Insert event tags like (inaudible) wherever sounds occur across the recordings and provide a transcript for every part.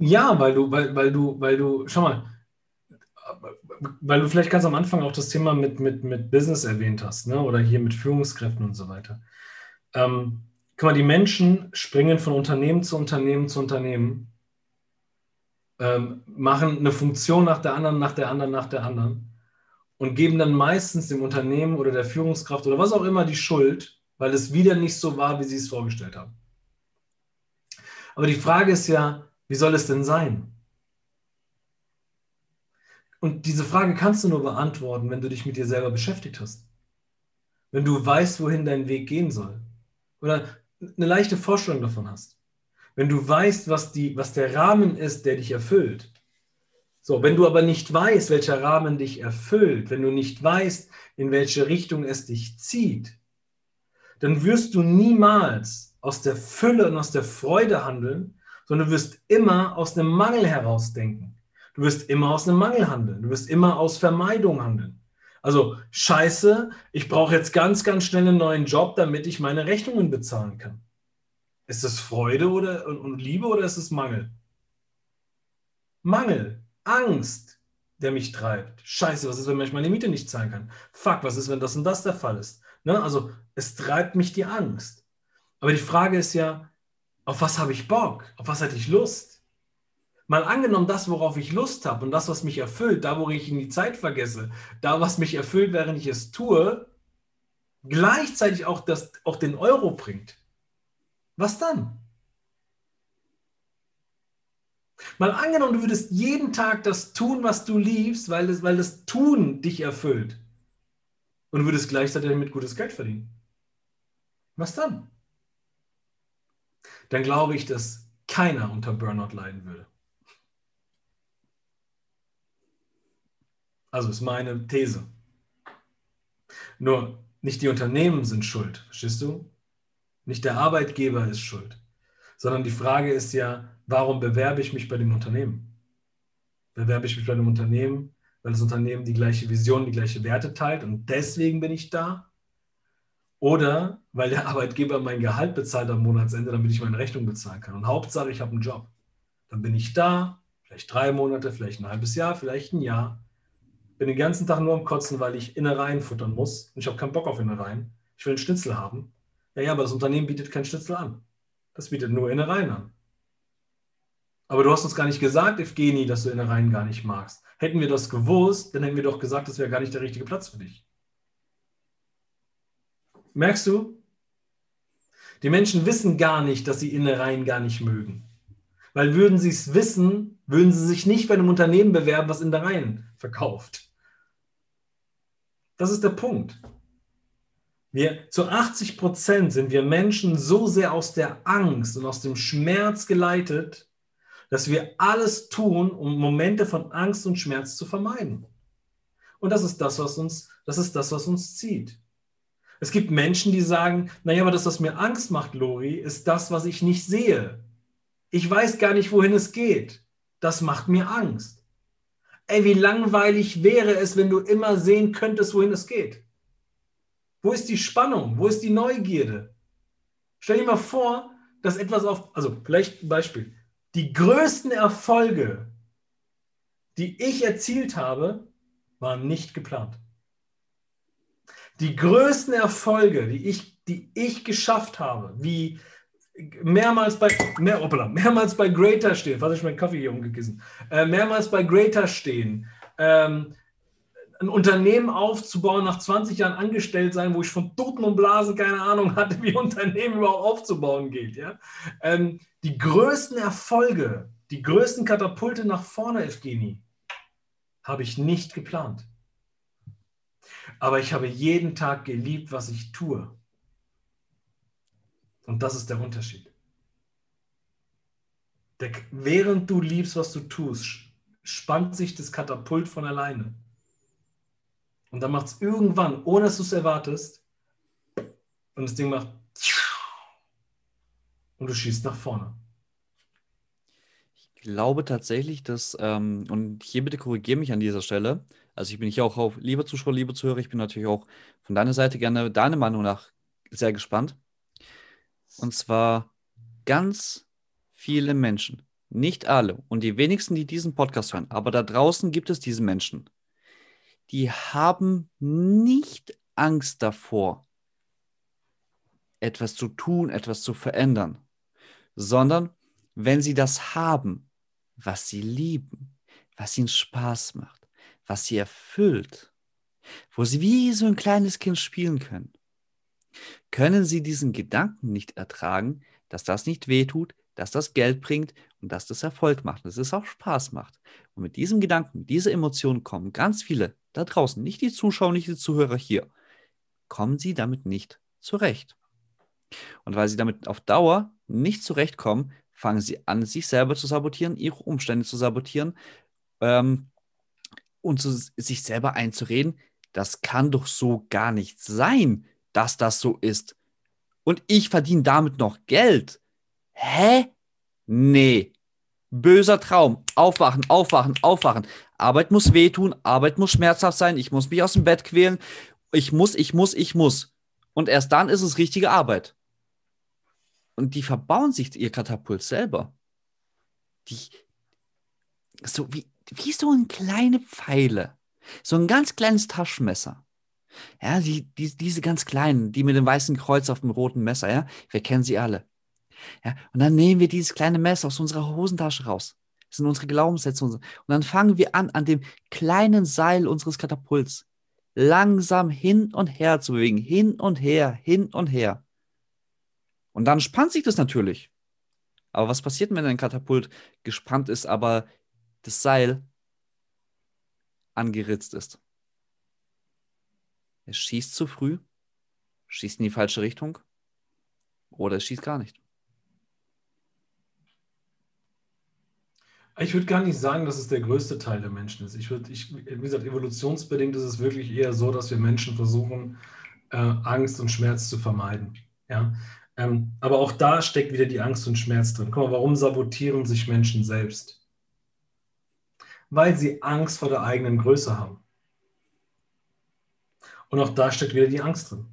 Ja, weil du, weil, weil du, weil du, schau mal, weil du vielleicht ganz am Anfang auch das Thema mit, mit, mit Business erwähnt hast, ne? oder hier mit Führungskräften und so weiter. Ähm, guck mal, die Menschen springen von Unternehmen zu Unternehmen zu Unternehmen, ähm, machen eine Funktion nach der anderen, nach der anderen, nach der anderen und geben dann meistens dem Unternehmen oder der Führungskraft oder was auch immer die Schuld, weil es wieder nicht so war, wie sie es vorgestellt haben. Aber die Frage ist ja, wie soll es denn sein? Und diese Frage kannst du nur beantworten, wenn du dich mit dir selber beschäftigt hast. Wenn du weißt, wohin dein Weg gehen soll. Oder eine leichte Vorstellung davon hast. Wenn du weißt, was, die, was der Rahmen ist, der dich erfüllt. So, wenn du aber nicht weißt, welcher Rahmen dich erfüllt, wenn du nicht weißt, in welche Richtung es dich zieht, dann wirst du niemals aus der Fülle und aus der Freude handeln, sondern du wirst immer aus dem Mangel heraus denken. Du wirst immer aus einem Mangel handeln. Du wirst immer aus Vermeidung handeln. Also scheiße, ich brauche jetzt ganz, ganz schnell einen neuen Job, damit ich meine Rechnungen bezahlen kann. Ist es Freude oder, und, und Liebe oder ist es Mangel? Mangel, Angst, der mich treibt. Scheiße, was ist, wenn ich meine Miete nicht zahlen kann? Fuck, was ist, wenn das und das der Fall ist? Ne? Also es treibt mich die Angst. Aber die Frage ist ja, auf was habe ich Bock? Auf was hätte ich Lust? Mal angenommen, das, worauf ich Lust habe und das, was mich erfüllt, da, wo ich in die Zeit vergesse, da, was mich erfüllt, während ich es tue, gleichzeitig auch, das, auch den Euro bringt. Was dann? Mal angenommen, du würdest jeden Tag das tun, was du liebst, weil das, weil das Tun dich erfüllt. Und du würdest gleichzeitig damit gutes Geld verdienen. Was dann? Dann glaube ich, dass keiner unter Burnout leiden würde. Also ist meine These. Nur nicht die Unternehmen sind schuld, verstehst du? Nicht der Arbeitgeber ist schuld, sondern die Frage ist ja, warum bewerbe ich mich bei dem Unternehmen? Bewerbe ich mich bei dem Unternehmen, weil das Unternehmen die gleiche Vision, die gleiche Werte teilt und deswegen bin ich da? Oder weil der Arbeitgeber mein Gehalt bezahlt am Monatsende, damit ich meine Rechnung bezahlen kann. Und Hauptsache, ich habe einen Job. Dann bin ich da, vielleicht drei Monate, vielleicht ein halbes Jahr, vielleicht ein Jahr bin den ganzen Tag nur am Kotzen, weil ich Innereien futtern muss. Und ich habe keinen Bock auf Innereien. Ich will einen Schnitzel haben. Ja, ja, aber das Unternehmen bietet keinen Schnitzel an. Das bietet nur Innereien an. Aber du hast uns gar nicht gesagt, Evgeni, dass du Innereien gar nicht magst. Hätten wir das gewusst, dann hätten wir doch gesagt, das wäre gar nicht der richtige Platz für dich. Merkst du? Die Menschen wissen gar nicht, dass sie Innereien gar nicht mögen. Weil würden sie es wissen, würden sie sich nicht bei einem Unternehmen bewerben, was Innereien verkauft. Das ist der Punkt. Wir, zu 80 Prozent sind wir Menschen so sehr aus der Angst und aus dem Schmerz geleitet, dass wir alles tun, um Momente von Angst und Schmerz zu vermeiden. Und das ist das, was uns, das ist das, was uns zieht. Es gibt Menschen, die sagen, naja, aber das, was mir Angst macht, Lori, ist das, was ich nicht sehe. Ich weiß gar nicht, wohin es geht. Das macht mir Angst. Ey, wie langweilig wäre es, wenn du immer sehen könntest, wohin es geht? Wo ist die Spannung? Wo ist die Neugierde? Stell dir mal vor, dass etwas auf, also vielleicht ein Beispiel. Die größten Erfolge, die ich erzielt habe, waren nicht geplant. Die größten Erfolge, die ich, die ich geschafft habe, wie mehrmals bei, mehr, hoppala, mehrmals bei Greater stehen, was ich meinen Kaffee hier umgekissen, äh, mehrmals bei Greater stehen, ähm, ein Unternehmen aufzubauen, nach 20 Jahren angestellt sein, wo ich von Toten und Blasen keine Ahnung hatte, wie Unternehmen überhaupt aufzubauen geht. Ja? Ähm, die größten Erfolge, die größten Katapulte nach vorne, Evgeni, habe ich nicht geplant. Aber ich habe jeden Tag geliebt, was ich tue. Und das ist der Unterschied. Der, während du liebst, was du tust, spannt sich das Katapult von alleine. Und dann macht es irgendwann, ohne dass du es erwartest, und das Ding macht und du schießt nach vorne. Glaube tatsächlich, dass, ähm, und hier bitte korrigiere mich an dieser Stelle, also ich bin hier auch auf, liebe Zuschauer, liebe Zuhörer, ich bin natürlich auch von deiner Seite gerne deine Meinung nach sehr gespannt. Und zwar ganz viele Menschen nicht alle und die wenigsten, die diesen Podcast hören, aber da draußen gibt es diese Menschen, die haben nicht Angst davor, etwas zu tun, etwas zu verändern, sondern wenn sie das haben, was sie lieben, was ihnen Spaß macht, was sie erfüllt, wo sie wie so ein kleines Kind spielen können, können sie diesen Gedanken nicht ertragen, dass das nicht wehtut, dass das Geld bringt und dass das Erfolg macht, dass es auch Spaß macht. Und mit diesem Gedanken, mit dieser Emotion kommen ganz viele da draußen, nicht die Zuschauer, nicht die Zuhörer hier, kommen sie damit nicht zurecht. Und weil sie damit auf Dauer nicht zurechtkommen, fangen sie an, sich selber zu sabotieren, ihre Umstände zu sabotieren ähm, und zu, sich selber einzureden, das kann doch so gar nicht sein, dass das so ist. Und ich verdiene damit noch Geld. Hä? Nee. Böser Traum. Aufwachen, aufwachen, aufwachen. Arbeit muss wehtun, Arbeit muss schmerzhaft sein, ich muss mich aus dem Bett quälen. Ich muss, ich muss, ich muss. Und erst dann ist es richtige Arbeit. Und die verbauen sich ihr Katapult selber. Die, so wie, wie so ein kleine Pfeile. So ein ganz kleines Taschenmesser. Ja, die, die, diese ganz kleinen, die mit dem weißen Kreuz auf dem roten Messer, ja, wir kennen sie alle. Ja, und dann nehmen wir dieses kleine Messer aus unserer Hosentasche raus. Das sind unsere Glaubenssätze. Und dann fangen wir an, an dem kleinen Seil unseres Katapults langsam hin und her zu bewegen. Hin und her, hin und her. Und dann spannt sich das natürlich. Aber was passiert, wenn ein Katapult gespannt ist, aber das Seil angeritzt ist? Es schießt zu früh, schießt in die falsche Richtung oder es schießt gar nicht. Ich würde gar nicht sagen, dass es der größte Teil der Menschen ist. Ich würde, ich, wie gesagt, evolutionsbedingt ist es wirklich eher so, dass wir Menschen versuchen, äh, Angst und Schmerz zu vermeiden. Ja? Ähm, aber auch da steckt wieder die Angst und Schmerz drin. Guck mal, warum sabotieren sich Menschen selbst? Weil sie Angst vor der eigenen Größe haben. Und auch da steckt wieder die Angst drin.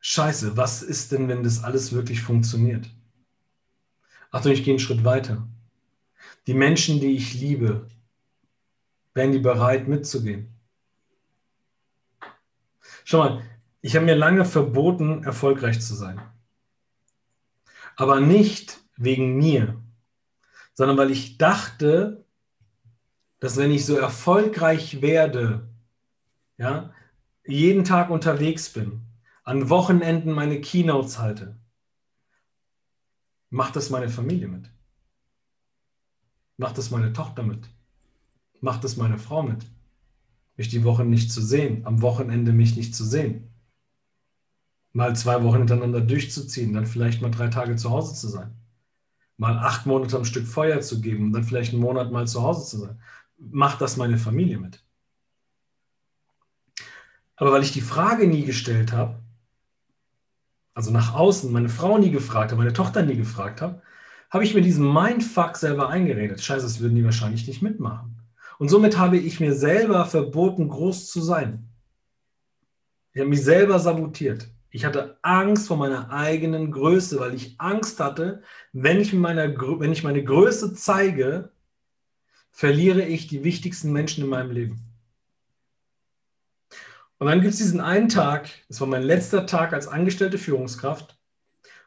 Scheiße, was ist denn, wenn das alles wirklich funktioniert? Achtung, ich gehe einen Schritt weiter. Die Menschen, die ich liebe, wären die bereit mitzugehen? Schau mal, ich habe mir lange verboten, erfolgreich zu sein. Aber nicht wegen mir, sondern weil ich dachte, dass wenn ich so erfolgreich werde, ja, jeden Tag unterwegs bin, an Wochenenden meine Keynotes halte, macht das meine Familie mit. Macht es meine Tochter mit? Macht es meine Frau mit? Mich die Woche nicht zu sehen, am Wochenende mich nicht zu sehen. Mal zwei Wochen hintereinander durchzuziehen, dann vielleicht mal drei Tage zu Hause zu sein. Mal acht Monate am Stück Feuer zu geben dann vielleicht einen Monat mal zu Hause zu sein. Macht das meine Familie mit? Aber weil ich die Frage nie gestellt habe, also nach außen, meine Frau nie gefragt habe, meine Tochter nie gefragt habe, habe ich mir diesen Mindfuck selber eingeredet. Scheiße, das würden die wahrscheinlich nicht mitmachen. Und somit habe ich mir selber verboten, groß zu sein. Ich habe mich selber sabotiert. Ich hatte Angst vor meiner eigenen Größe, weil ich Angst hatte, wenn ich, meiner, wenn ich meine Größe zeige, verliere ich die wichtigsten Menschen in meinem Leben. Und dann gibt es diesen einen Tag, das war mein letzter Tag als angestellte Führungskraft,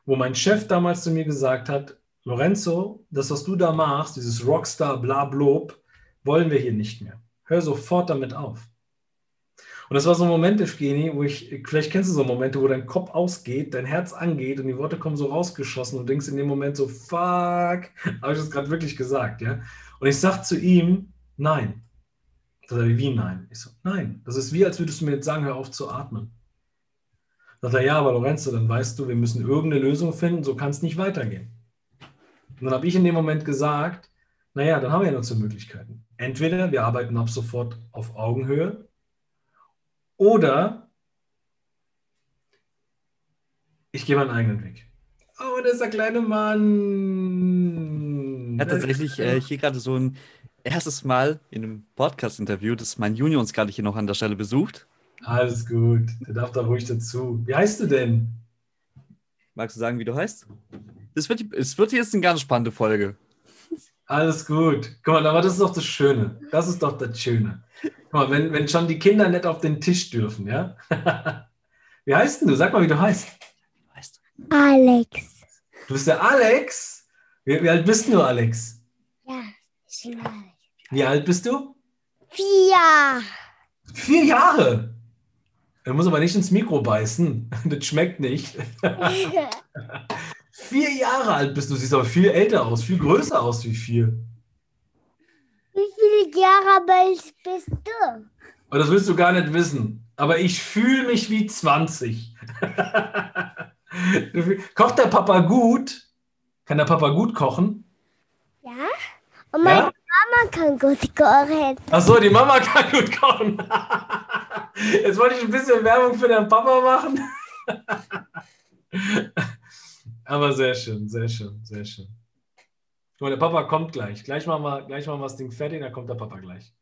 wo mein Chef damals zu mir gesagt hat, Lorenzo, das, was du da machst, dieses Rockstar, bla, blob, wollen wir hier nicht mehr. Hör sofort damit auf. Und das war so ein Moment, Evgeni, wo ich, vielleicht kennst du so Momente, wo dein Kopf ausgeht, dein Herz angeht und die Worte kommen so rausgeschossen und denkst in dem Moment so, fuck, habe ich das gerade wirklich gesagt, ja? Und ich sage zu ihm, nein. Sagt er, wie nein? Ich so, nein. Das ist wie, als würdest du mir jetzt sagen, hör auf zu atmen. Sagt er, ja, aber Lorenzo, dann weißt du, wir müssen irgendeine Lösung finden, so kann es nicht weitergehen. Und dann habe ich in dem Moment gesagt, naja, dann haben wir ja nur zwei Möglichkeiten. Entweder wir arbeiten ab sofort auf Augenhöhe oder ich gehe meinen eigenen Weg. Oh, das ist der kleine Mann. Ja, tatsächlich äh, hier gerade so ein erstes Mal in einem Podcast-Interview, das mein Junior uns gerade hier noch an der Stelle besucht. Alles gut, der darf da ruhig dazu. Wie heißt du denn? Magst du sagen, wie du heißt? Es wird, es wird jetzt eine ganz spannende Folge. Alles gut. Guck mal, aber das ist doch das Schöne. Das ist doch das Schöne. Guck mal, wenn, wenn schon die Kinder nicht auf den Tisch dürfen, ja? (laughs) Wie heißt denn du? Sag mal, wie du heißt. Alex. Du bist der Alex. Wie, wie alt bist du, Alex? Ja, ich bin Alex. Wie alt bist du? Vier. Vier Jahre. Er muss aber nicht ins Mikro beißen. (laughs) Das schmeckt nicht. (laughs) Vier Jahre alt bist du. Siehst aber viel älter aus, viel größer aus wie vier. Wie viele Jahre alt bist du? Aber das willst du gar nicht wissen. Aber ich fühle mich wie 20. (laughs) Kocht der Papa gut? Kann der Papa gut kochen? Ja? Und meine Ja? Mama kann gut kochen. Achso, die Mama kann gut kochen. (laughs) Jetzt wollte ich ein bisschen Werbung für den Papa machen. (laughs) Aber sehr schön, sehr schön, sehr schön. Guck der Papa kommt gleich. Gleich machen wir, gleich machen wir das Ding fertig, dann kommt der Papa gleich.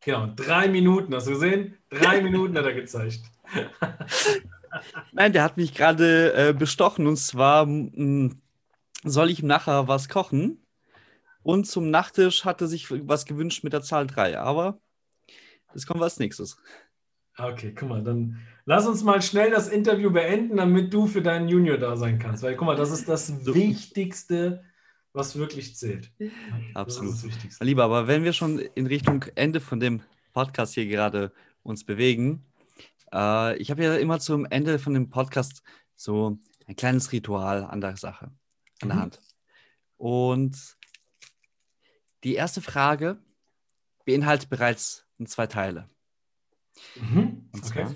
Genau, drei Minuten, hast du gesehen? Drei (laughs) Minuten hat er gezeigt. (laughs) Nein, der hat mich gerade äh, bestochen und zwar m, soll ich nachher was kochen und zum Nachtisch hatte sich was gewünscht mit der Zahl 3, aber das kommt als nächstes. Okay, guck mal, dann lass uns mal schnell das Interview beenden, damit du für deinen Junior da sein kannst. Weil guck mal, das ist das Wichtigste, was wirklich zählt. Absolut. Lieber, aber wenn wir schon in Richtung Ende von dem Podcast hier gerade uns bewegen, äh, ich habe ja immer zum Ende von dem Podcast so ein kleines Ritual an der Sache, an der Mhm. Hand. Und die erste Frage beinhaltet bereits zwei Teile. Mhm. Und Okay.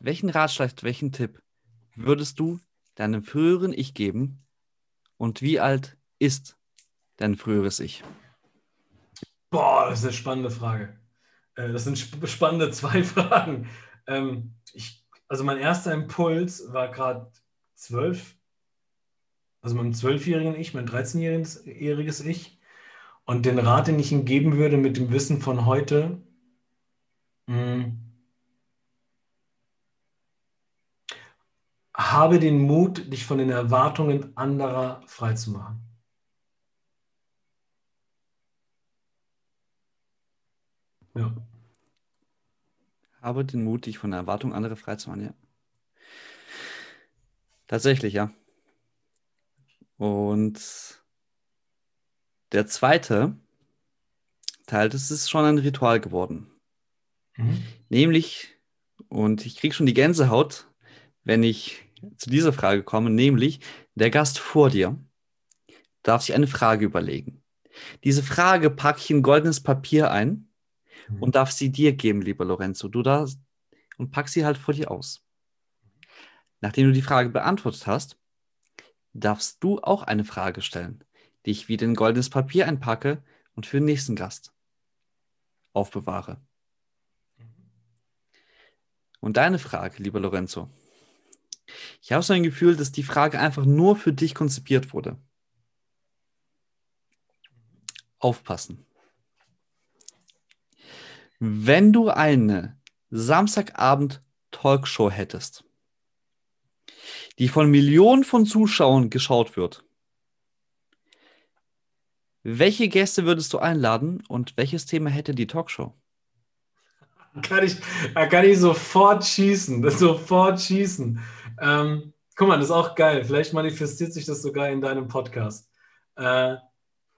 welchen Ratschlag, welchen Tipp würdest du deinem früheren Ich geben und wie alt ist dein früheres Ich? Boah, das ist eine spannende Frage. Äh, Das sind sp spannende (laughs) zwei Fragen. Ähm, ich, also mein erster Impuls war gerade zwölf. Also mein zwölfjährigen Ich, mein 13-jähriges Ich. Und den Rat, den ich ihm geben würde mit dem Wissen von heute, mh, habe den Mut, dich von den Erwartungen anderer freizumachen. Ja. Habe den Mut, dich von der Erwartung anderer frei zu machen, ja. Tatsächlich, ja. Und der zweite Teil, das ist schon ein Ritual geworden. Mhm. Nämlich, und ich kriege schon die Gänsehaut, wenn ich zu dieser Frage komme, nämlich, der Gast vor dir darf sich eine Frage überlegen. Diese Frage packe ich in goldenes Papier ein Mhm. und darf sie dir geben, lieber Lorenzo. Du darfst und pack sie halt vor dir aus. Nachdem du die Frage beantwortet hast, darfst du auch eine Frage stellen, die ich wieder in goldenes Papier einpacke und für den nächsten Gast aufbewahre. Und deine Frage, lieber Lorenzo, ich habe so ein Gefühl, dass die Frage einfach nur für dich konzipiert wurde. Aufpassen. Wenn du eine Samstagabend-Talkshow hättest, die von Millionen von Zuschauern geschaut wird, welche Gäste würdest du einladen und welches Thema hätte die Talkshow? Kann ich, da kann ich sofort schießen, (laughs) sofort schießen. Ähm, guck mal, das ist auch geil. Vielleicht manifestiert sich das sogar in deinem Podcast. Äh,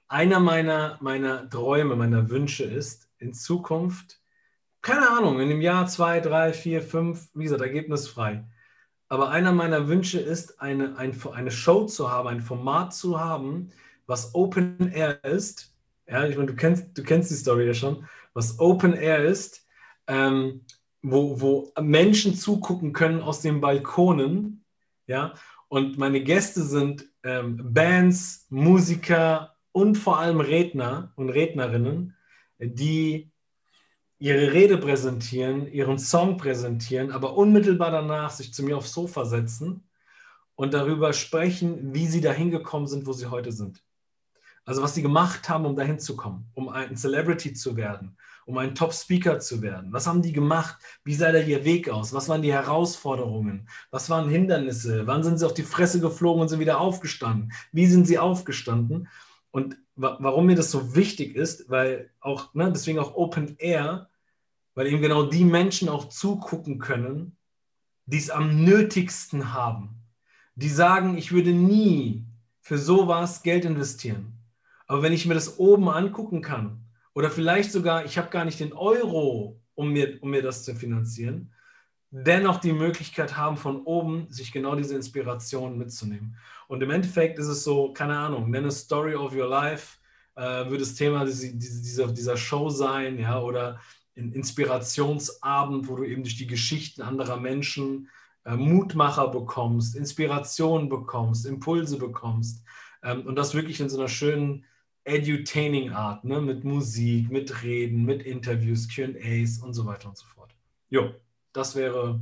einer meiner, meiner Träume, meiner Wünsche ist, in Zukunft, keine Ahnung, in dem Jahr zwei, drei, vier, fünf, wie gesagt, ergebnisfrei. Aber einer meiner Wünsche ist, eine, ein, eine Show zu haben, ein Format zu haben, was Open Air ist. Ja, ich meine, du kennst, du kennst die Story ja schon, was Open Air ist ähm, wo, wo Menschen zugucken können aus den Balkonen. Ja, und meine Gäste sind ähm, Bands, Musiker und vor allem Redner und Rednerinnen, die ihre Rede präsentieren, ihren Song präsentieren, aber unmittelbar danach sich zu mir aufs Sofa setzen und darüber sprechen, wie sie dahin gekommen sind, wo sie heute sind. Also was sie gemacht haben, um dahin zu kommen, um ein Celebrity zu werden, um ein Top-Speaker zu werden. Was haben die gemacht? Wie sah da ihr Weg aus? Was waren die Herausforderungen? Was waren Hindernisse? Wann sind sie auf die Fresse geflogen und sind wieder aufgestanden? Wie sind sie aufgestanden? Und wa warum mir das so wichtig ist, weil auch, ne, deswegen auch Open Air, weil eben genau die Menschen auch zugucken können, die es am nötigsten haben. Die sagen, ich würde nie für sowas Geld investieren. Aber wenn ich mir das oben angucken kann, oder vielleicht sogar, ich habe gar nicht den Euro, um mir, um mir das zu finanzieren, dennoch die Möglichkeit haben, von oben sich genau diese Inspiration mitzunehmen. Und im Endeffekt ist es so, keine Ahnung, nenne Story of Your Life, äh, wird das Thema dieser, dieser Show sein, ja, oder ein Inspirationsabend, wo du eben durch die Geschichten anderer Menschen äh, Mutmacher bekommst, Inspiration bekommst, Impulse bekommst. Ähm, und das wirklich in so einer schönen edutaining Art, ne? mit Musik, mit Reden, mit Interviews, QAs und so weiter und so fort. Jo, das wäre,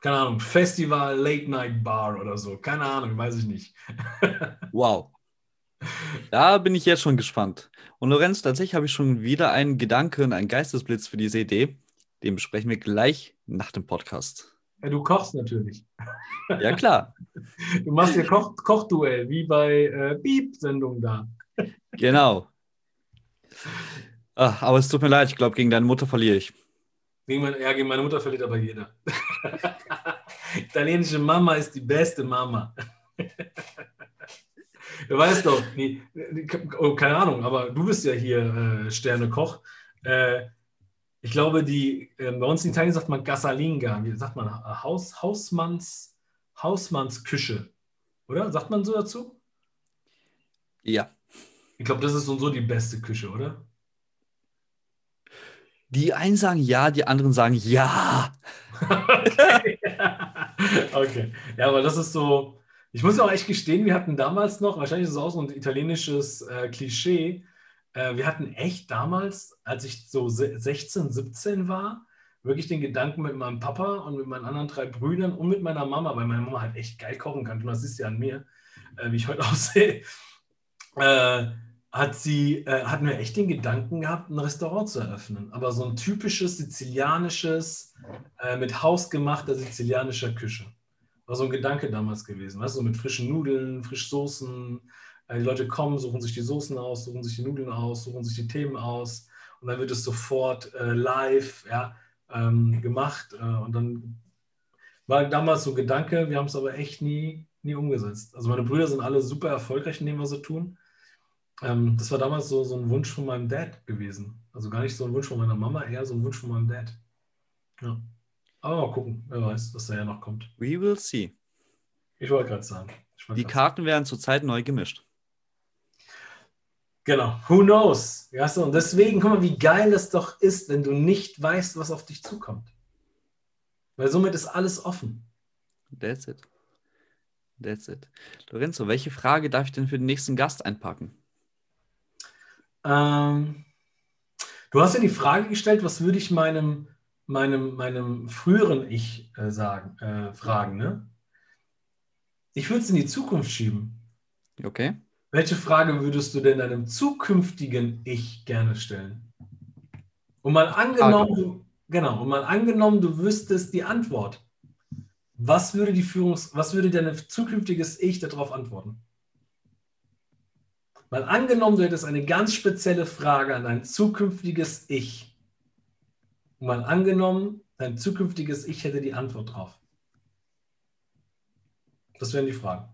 keine Ahnung, Festival Late Night Bar oder so. Keine Ahnung, weiß ich nicht. (laughs) wow. Da bin ich jetzt schon gespannt. Und Lorenz, tatsächlich habe ich schon wieder einen Gedanken, einen Geistesblitz für diese Idee. Den besprechen wir gleich nach dem Podcast. Ja, du kochst natürlich. Ja, klar. (laughs) Du machst ja Koch Kochduell, wie bei äh, Beep-Sendungen da. Genau. Ach, aber es tut mir leid, ich glaube, gegen deine Mutter verliere ich. Gegen meine, ja, gegen meine Mutter verliert aber jeder. (laughs) Italienische Mama ist die beste Mama. (laughs) du weißt doch, die, die, oh, keine Ahnung, aber du bist ja hier äh, Sternekoch. Äh, ich glaube, die, äh, bei uns in Italien sagt man Gasalinga, wie sagt man, Haus, Hausmanns, Hausmannsküche, oder? Sagt man so dazu? Ja. Ich glaube, das ist so die beste Küche, oder? Die einen sagen ja, die anderen sagen ja. (laughs) okay. okay. Ja, aber das ist so. Ich muss auch echt gestehen, wir hatten damals noch, wahrscheinlich ist es auch so ein italienisches äh, Klischee, äh, wir hatten echt damals, als ich so 16, 17 war, wirklich den Gedanken mit meinem Papa und mit meinen anderen drei Brüdern und mit meiner Mama, weil meine Mama halt echt geil kochen kann. Und das ist ja an mir, äh, wie ich heute (laughs) aussehe. Hat sie, äh, hatten wir echt den Gedanken gehabt, ein Restaurant zu eröffnen. Aber so ein typisches sizilianisches, äh, mit hausgemachter sizilianischer Küche. War so ein Gedanke damals gewesen. Weißt du, so mit frischen Nudeln, frisch Soßen. Äh, die Leute kommen, suchen sich die Soßen aus, suchen sich die Nudeln aus, suchen sich die Themen aus. Und dann wird es sofort äh, live ja, ähm, gemacht. Äh, und dann war damals so ein Gedanke, wir haben es aber echt nie, nie umgesetzt. Also meine Brüder sind alle super erfolgreich in dem, was sie tun. Ähm, das war damals so, so ein Wunsch von meinem Dad gewesen. Also gar nicht so ein Wunsch von meiner Mama, eher so ein Wunsch von meinem Dad. Ja. Aber mal gucken, wer weiß, was da ja noch kommt. We will see. Ich wollte gerade sagen. Die Karten werden zurzeit neu gemischt. Genau, who knows? Ja, so, und deswegen, guck mal, wie geil es doch ist, wenn du nicht weißt, was auf dich zukommt. Weil somit ist alles offen. That's it. That's it. Lorenzo, welche Frage darf ich denn für den nächsten Gast einpacken? Ähm, du hast ja die Frage gestellt, was würde ich meinem, meinem, meinem früheren Ich äh, sagen, äh, fragen, ne? Ich würde es in die Zukunft schieben. Okay. Welche Frage würdest du denn deinem zukünftigen Ich gerne stellen? Und mal angenommen, du, genau, und mal angenommen, du wüsstest die Antwort. Was würde die Führungs, was würde dein zukünftiges Ich darauf antworten? Mal angenommen, du hättest eine ganz spezielle Frage an dein zukünftiges Ich. Mal angenommen, dein zukünftiges Ich hätte die Antwort drauf. Das wären die Fragen.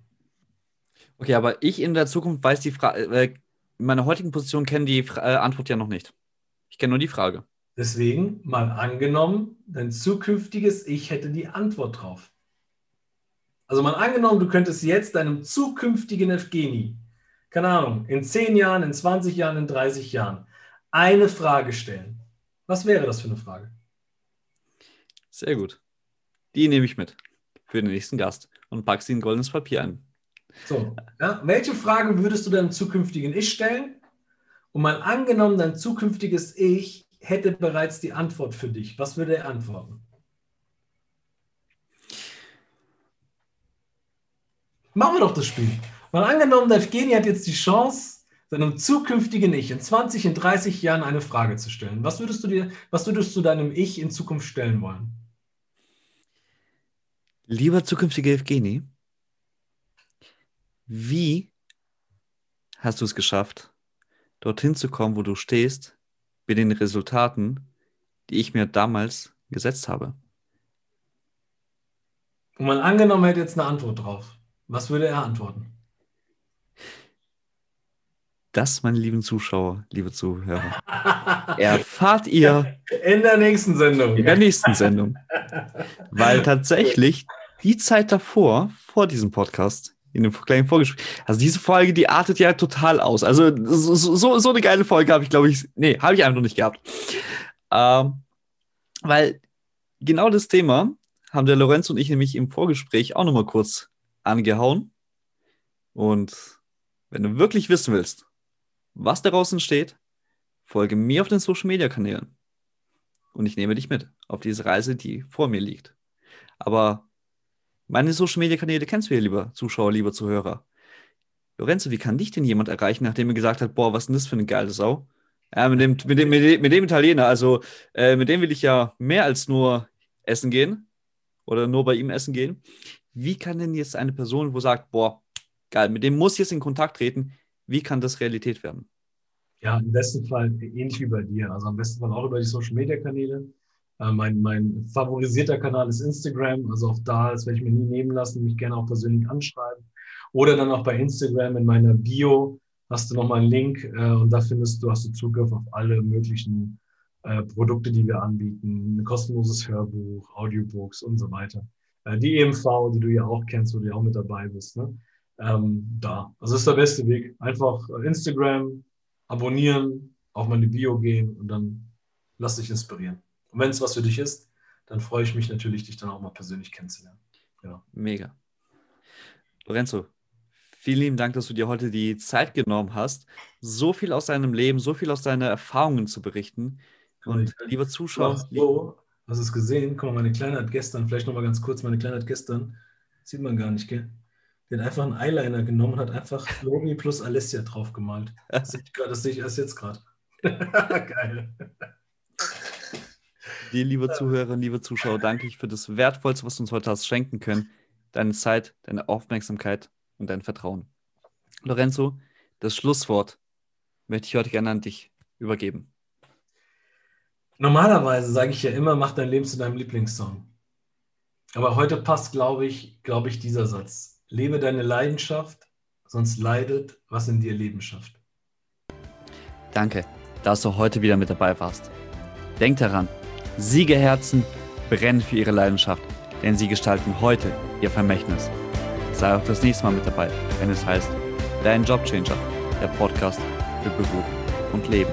Okay, aber ich in der Zukunft weiß die Frage, äh, in meiner heutigen Position kenne die äh, Antwort ja noch nicht. Ich kenne nur die Frage. Deswegen, mal angenommen, dein zukünftiges Ich hätte die Antwort drauf. Also mal angenommen, du könntest jetzt deinem zukünftigen Evgeni keine Ahnung, in 10 Jahren, in 20 Jahren, in 30 Jahren eine Frage stellen. Was wäre das für eine Frage? Sehr gut. Die nehme ich mit für den nächsten Gast und packe sie in goldenes Papier ein. So, ja, welche Frage würdest du deinem zukünftigen Ich stellen? Und mal angenommen, dein zukünftiges Ich hätte bereits die Antwort für dich. Was würde er antworten? Machen wir doch das Spiel. Mal angenommen, der Evgeny hat jetzt die Chance, seinem zukünftigen Ich in 20, in 30 Jahren eine Frage zu stellen. Was würdest du dir, was würdest du deinem Ich in Zukunft stellen wollen? Lieber zukünftiger Evgeny, wie hast du es geschafft, dorthin zu kommen, wo du stehst, mit den Resultaten, die ich mir damals gesetzt habe? Und mal angenommen, er hätte jetzt eine Antwort drauf. Was würde er antworten? Das, meine lieben Zuschauer, liebe Zuhörer, (laughs) erfahrt ihr In der nächsten Sendung. in der nächsten Sendung. (laughs) Weil tatsächlich die Zeit davor, vor diesem Podcast, in dem kleinen Vorgespräch, also diese Folge, die artet ja total aus. Also so, so, so eine geile Folge habe ich, glaube ich, nee, habe ich einfach noch nicht gehabt. Ähm, weil genau das Thema haben der Lorenzo und ich nämlich im Vorgespräch auch nochmal kurz angehauen. Und wenn du wirklich wissen willst, was daraus entsteht, folge mir auf den Social Media Kanälen. Und ich nehme dich mit auf diese Reise, die vor mir liegt. Aber meine Social Media Kanäle kennst du ja, lieber Zuschauer, lieber Zuhörer. Lorenzo, wie kann dich denn jemand erreichen, nachdem er gesagt hat, boah, was ist denn das für eine geile Sau? Ja, mit dem, mit dem, mit dem, Italiener, also äh, mit dem will ich ja mehr als nur essen gehen oder nur bei ihm essen gehen. Wie kann denn jetzt eine Person, wo sagt, boah, geil, mit dem muss ich jetzt in Kontakt treten, wie kann das Realität werden? Ja, im besten Fall ähnlich wie bei dir. Also am besten Fall auch über die Social Media Kanäle. Äh, mein, mein favorisierter Kanal ist Instagram. Also auch da, das werde ich mir nie nehmen lassen, mich gerne auch persönlich anschreiben. Oder dann auch bei Instagram in meiner Bio hast du nochmal einen Link äh, und da findest du, hast du Zugriff auf alle möglichen äh, Produkte, die wir anbieten. Ein kostenloses Hörbuch, Audiobooks und so weiter. Die EMV, die du ja auch kennst, wo du ja auch mit dabei bist. Ne? Ähm, da. Also das ist der beste Weg. Einfach äh, Instagram, abonnieren, auf meine Bio gehen und dann lass dich inspirieren. Und wenn es was für dich ist, dann freue ich mich natürlich, dich dann auch mal persönlich kennenzulernen. Ja. Mega. Lorenzo, vielen lieben Dank, dass du dir heute die Zeit genommen hast, so viel aus deinem Leben, so viel aus deinen Erfahrungen zu berichten. Und lieber Zuschauer, So, hast du es gesehen? Guck mal, meine Kleine hat gestern, vielleicht nochmal ganz kurz, meine Kleine hat gestern, sieht man gar nicht, gell? Die hat einfach einen Eyeliner genommen und hat einfach Logi plus Alessia draufgemalt. Das sehe ich, grad- das sehe ich erst jetzt gerade. (laughs) Geil. dir, liebe Zuhörer, liebe Zuschauer, danke ich für das Wertvollste, was du uns heute hast schenken können. Deine Zeit, deine Aufmerksamkeit und dein Vertrauen. Lorenzo, das Schlusswort möchte ich heute gerne an dich übergeben. Normalerweise sage ich ja immer, mach dein Leben zu deinem Lieblingssong. Aber heute passt, glaube ich, glaube ich, dieser Satz. Lebe deine Leidenschaft, sonst leidet, was in dir Leben schafft. Danke, dass du heute wieder mit dabei warst. Denk daran, Siegerherzen brennen für ihre Leidenschaft, denn sie gestalten heute ihr Vermächtnis. Sei auch das nächste Mal mit dabei, wenn es heißt Dein Jobchanger, der Podcast für Beruf und Leben.